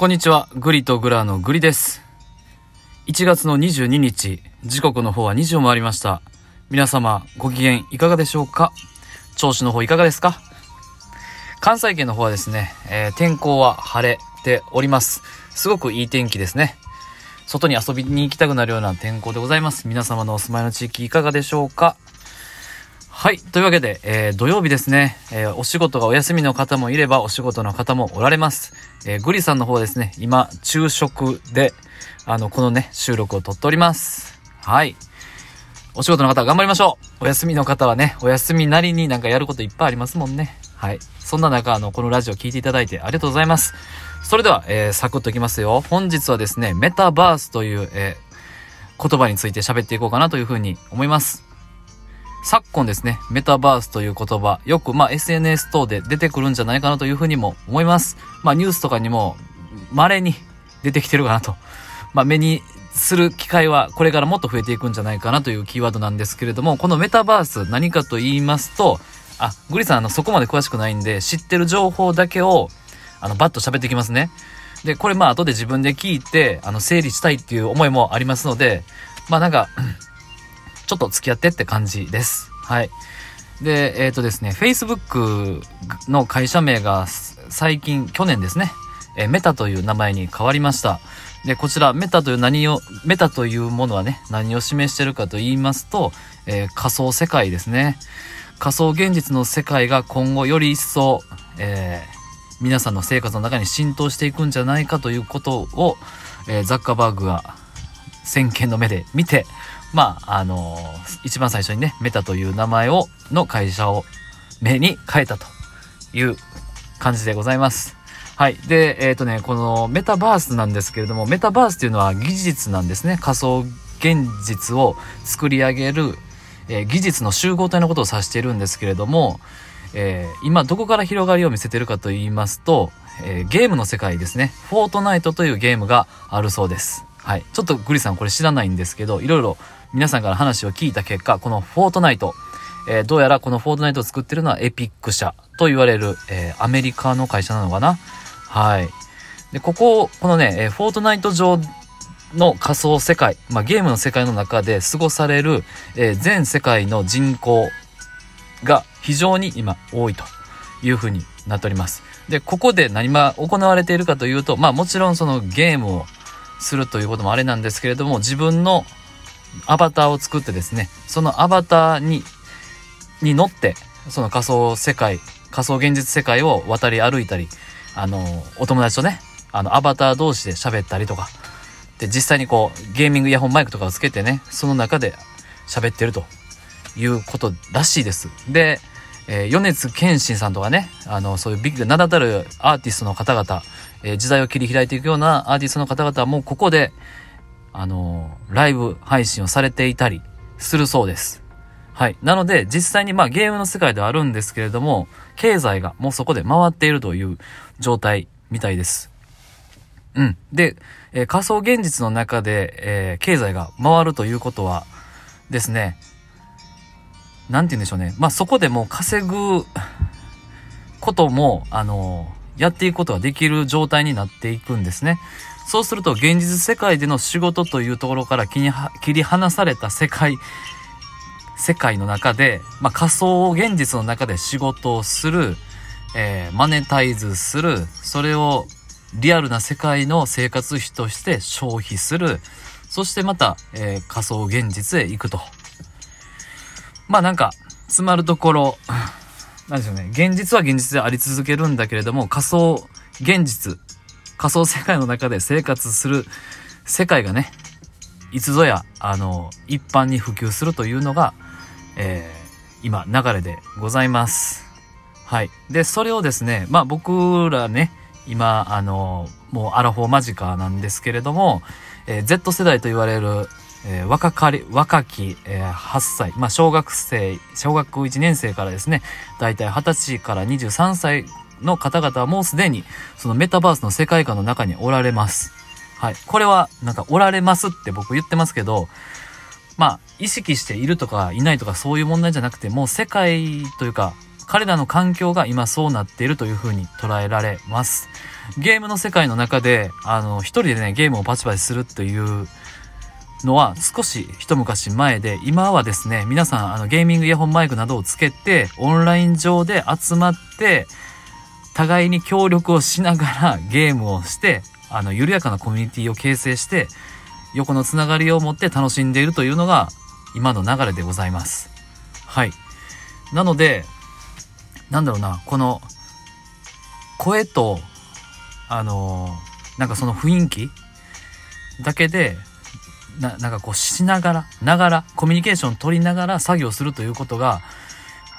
こんにちは、グリとグラのグリです。1月の22日、時刻の方は2時を回りました。皆様、ご機嫌いかがでしょうか？調子の方いかがですか？関西圏の方はですね、えー天候は晴れております。すごくいい天気ですね。外に遊びに行きたくなるような天候でございます。皆様のお住まいの地域いかがでしょうか？はい。というわけで、えー土曜日ですね、えーお仕事がお休みの方もいれば、お仕事の方もおられます。えーグリさんの方はですね、今、昼食で、あの、このね、収録を撮っております。はい。お仕事の方頑張りましょうお休みの方はね、お休みなりになんかやることいっぱいありますもんね。はい。そんな中、あの、このラジオ聞いていただいてありがとうございます。それでは、えーサクッといきますよ。本日はですね、メタバースという、え言葉について喋っていこうかなというふうに思います。昨今ですね、メタバースという言葉、よくまあ SNS 等で出てくるんじゃないかなというふうにも思います。まあニュースとかにも稀に出てきてるかなと。まあ目にする機会はこれからもっと増えていくんじゃないかなというキーワードなんですけれども、このメタバース何かと言いますと、あ、グリさんあのそこまで詳しくないんで、知ってる情報だけをあのバッと喋ってきますね。で、これまあ後で自分で聞いて、あの整理したいっていう思いもありますので、まあなんか、ちょっと付き合ってって感じです。はい。で、えっ、とですね、Facebook の会社名が最近、去年ですね、えーメタという名前に変わりました。で、こちら、メタという何を、メタというものはね、何を示してるかと言いますと、えー仮想世界ですね。仮想現実の世界が今後より一層、えー皆さんの生活の中に浸透していくんじゃないかということを、えーザッカーバーグが先見の目で見て、まあ、あのー一番最初にね、メタという名前を、の会社を、目に変えたという感じでございます。はい。で、えっ、とね、このメタバースなんですけれども、メタバースっていうのは技術なんですね。仮想現実を作り上げる、えー技術の集合体のことを指しているんですけれども、えー今どこから広がりを見せてるかと言いますと、えーゲームの世界ですね。フォートナイトというゲームがあるそうです。はい。ちょっとグリさんこれ知らないんですけど、いろいろ皆さんから話を聞いた結果、このフォートナイト、えーどうやらこのフォートナイトを作ってるのはエピック社と言われる、えーアメリカの会社なのかな？はい。で、ここ、このね、えーフォートナイト上の仮想世界、まあ、ゲームの世界の中で過ごされる、えー全世界の人口が非常に今多いというふうになっております。で、ここで何が行われているかというと、まあもちろんそのゲームをするということもあれなんですけれども、自分のアバターを作ってですね、そのアバターに、に乗って、その仮想世界、仮想現実世界を渡り歩いたり、あの、お友達とね、あの、アバター同士で喋ったりとか、で、実際にこう、ゲーミングイヤホンマイクとかをつけてね、その中で喋ってるということらしいです。で、えー米津玄師さんとかね、あの、そういうビッグ、名だたるアーティストの方々、えー時代を切り開いていくようなアーティストの方々はもうここで、あのーライブ配信をされていたりするそうです。はい。なので、実際にまあゲームの世界ではあるんですけれども、経済がもうそこで回っているという状態みたいです。うん。で、えー仮想現実の中で、えー経済が回るということはですね、なんて言うんでしょうね。まあそこでもう稼ぐことも、あのやっていくことができる状態になっていくんですね。そうすると現実世界での仕事というところから切り切り離された世界、世界の中で、まあ仮想現実の中で仕事をする、えーマネタイズする、それをリアルな世界の生活費として消費する、そしてまた、えー仮想現実へ行くと。まあなんか、詰まるところ、なんでしょうね。現実は現実であり続けるんだけれども、仮想現実、仮想世界の中で生活する世界がね、いつぞや、あの、一般に普及するというのが、えー今、流れでございます。はい。で、それをですね、まあ僕らね、今、あの、もうアラフォー間近なんですけれども、えー Z 世代と言われる、えー若かり、若き、えー8歳、まあ小学生、小学1年生からですね、だいたい20歳から23歳の方々はもうすでに、そのメタバースの世界観の中におられます。はい。これは、なんか、おられますって僕言ってますけど、まあ、意識しているとかいないとかそういう問題じゃなくて、もう世界というか、彼らの環境が今そうなっているというふうに捉えられます。ゲームの世界の中で、あの、一人でね、ゲームをパチパチするというのは少し一昔前で、今はですね、皆さん、あの、ゲーミングイヤホンマイクなどをつけて、オンライン上で集まって、互いに協力をしながらゲームをして、あの、緩やかなコミュニティを形成して、横のつながりを持って楽しんでいるというのが、今の流れでございます。はい。なので、なんだろうな、この、声と、あのー、なんかその雰囲気だけで、な、なんかこうしながら、ながら、コミュニケーション取りながら作業するということが、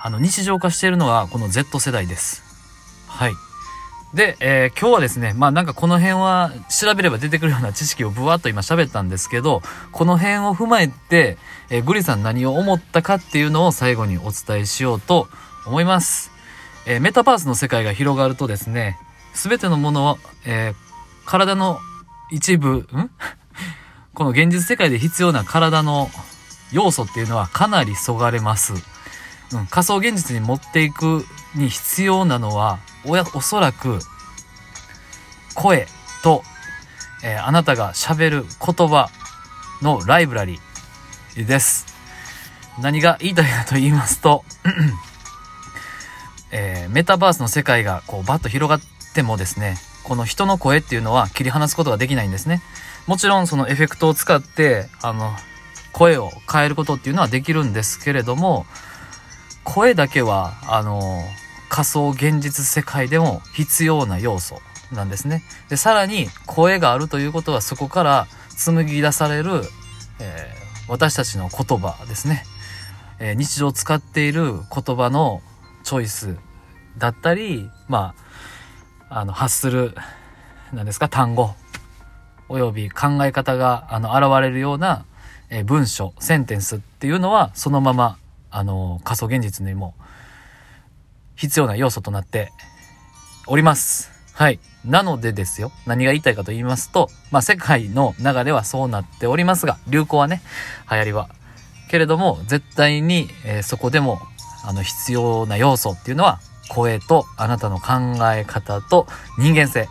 あの、日常化しているのはこの Z 世代です。はい。で、えー、今日はですね、まあなんかこの辺は調べれば出てくるような知識をブワッと今喋ったんですけど、この辺を踏まえて、えー、グリさん何を思ったかっていうのを最後にお伝えしようと思います。えー、メタバースの世界が広がるとですね、すべてのものは、え体の一部、ん？この現実世界で必要な体の要素っていうのはかなりそがれます。うん、仮想現実に持っていくに必要なのはおや、おそらく、声と、えー、あなたが喋る言葉のライブラリーです。何が言いたいかと言いますと、えー、メタバースの世界がこうバッと広がってもですね、この人の声っていうのは切り離すことができないんですね。もちろんそのエフェクトを使って、あの、声を変えることっていうのはできるんですけれども、声だけは、あの、仮想現実世界でも必要な要素なんですね。で、さらに声があるということはそこから紡ぎ出される、えー、私たちの言葉ですね。えー、日常使っている言葉のチョイスだったり、まあ、あの、発する、何ですか、単語、および考え方が、あの、現れるような、えー、文章、センテンスっていうのは、そのまま、あの、仮想現実にも必要な要素となっております。はい。なのでですよ。何が言いたいかと言いますと、まあ、世界の流れはそうなっておりますが、流行はね、流行りは。けれども、絶対に、えー、そこでも、あの、必要な要素っていうのは、声とあなたの考え方と人間性。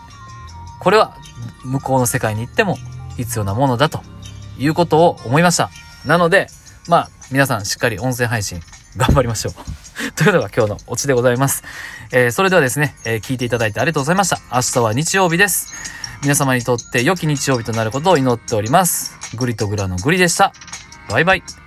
これは、向こうの世界に行っても必要なものだということを思いました。なので、まあ、皆さんしっかり音声配信頑張りましょう。というのが今日のオチでございます。えー、それではですね、えー、聞いていただいてありがとうございました。明日は日曜日です。皆様にとって良き日曜日となることを祈っております。グリとグラのグリでした。バイバイ。